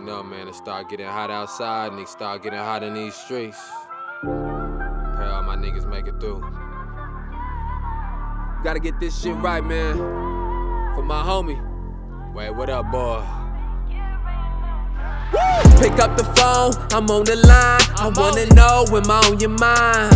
know, man, it start getting hot outside and it start getting hot in these streets. Pray all my niggas make it through. Gotta get this shit right, man. For my homie. Wait, what up, boy? Pick up the phone, I'm on the line. I wanna know, am I on your mind?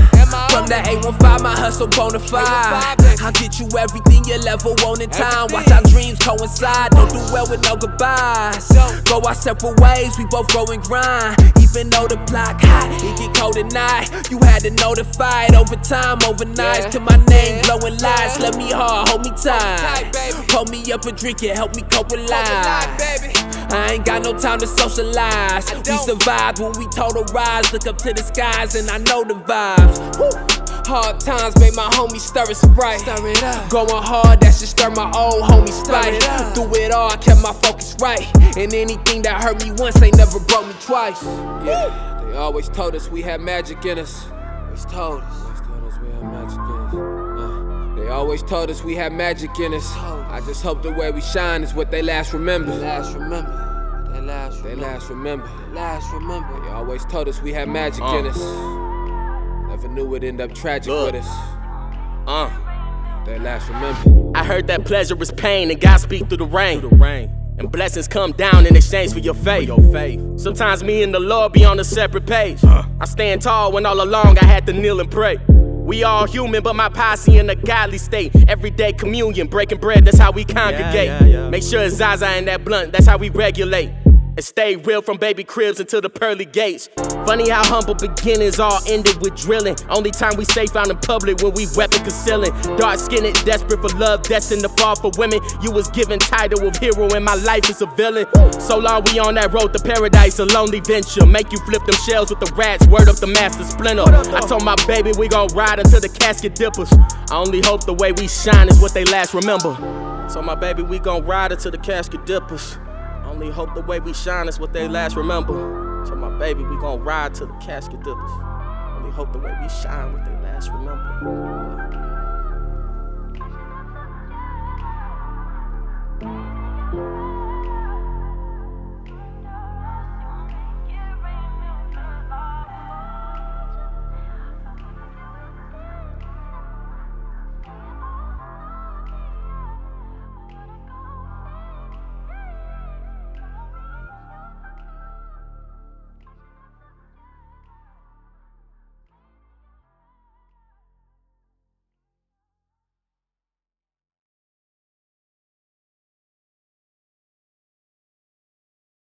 From the 815, my hustle bona fide. I'll get you everything you'll ever want in time. Watch our dreams coincide, don't do well with no goodbyes. Go our separate ways, we both grow and grind. Even though the block hot, it get cold at night. You had to notify it over time, overnight. Yeah. To my name, blowing lies. Let me hard, hold me tight. Pull me up a drink and help me cope with life. I ain't got no time to socialize. We survive when we total rise. Look up to the skies and I know the vibes. Woo. Hard times made my homies stir a sprite. Stir it up. Going hard, that should stir my old homie spite. it. Through it all, I kept my focus right. And anything that hurt me once ain't never broke me twice. Yeah, they always told us we had magic in us. Always told us. Always told us we had magic in us. Uh, they always told us we had magic in us. I just hope the way we shine is what they last remember. They Last remember. They last They last remember. Last remember. They always told us we had magic in us. Never knew it'd end up tragic Look. with us. Uh. They last remember. I heard that pleasure is pain and God speak through the rain. Through the rain. And blessings come down in exchange for your faith. your faith. Sometimes me and the Lord be on a separate page. I stand tall when all along I had to kneel and pray. We all human, but my posse in a godly state. Everyday communion, breaking bread, that's how we congregate. yeah, yeah. Make sure it's Zaza in that blunt, that's how we regulate. And stay real from baby cribs until the pearly gates. Funny how humble beginnings all ended with drilling. Only time we safe out in public when we weapon concealing. Dark skinned, desperate for love, destined to fall for women. You was given title of hero, and my life is a villain. So long we on that road to paradise, a lonely venture. Make you flip them shells with the rats, word up the Master Splinter. I told my baby we gon' ride until the casket dippers. I only hope the way we shine is what they last remember. So my baby, we gon' ride until the casket dippers. Only hope the way we shine is what they last remember. So my baby, we gon' ride till the casket dippers. Only hope the way we shine what they last remember.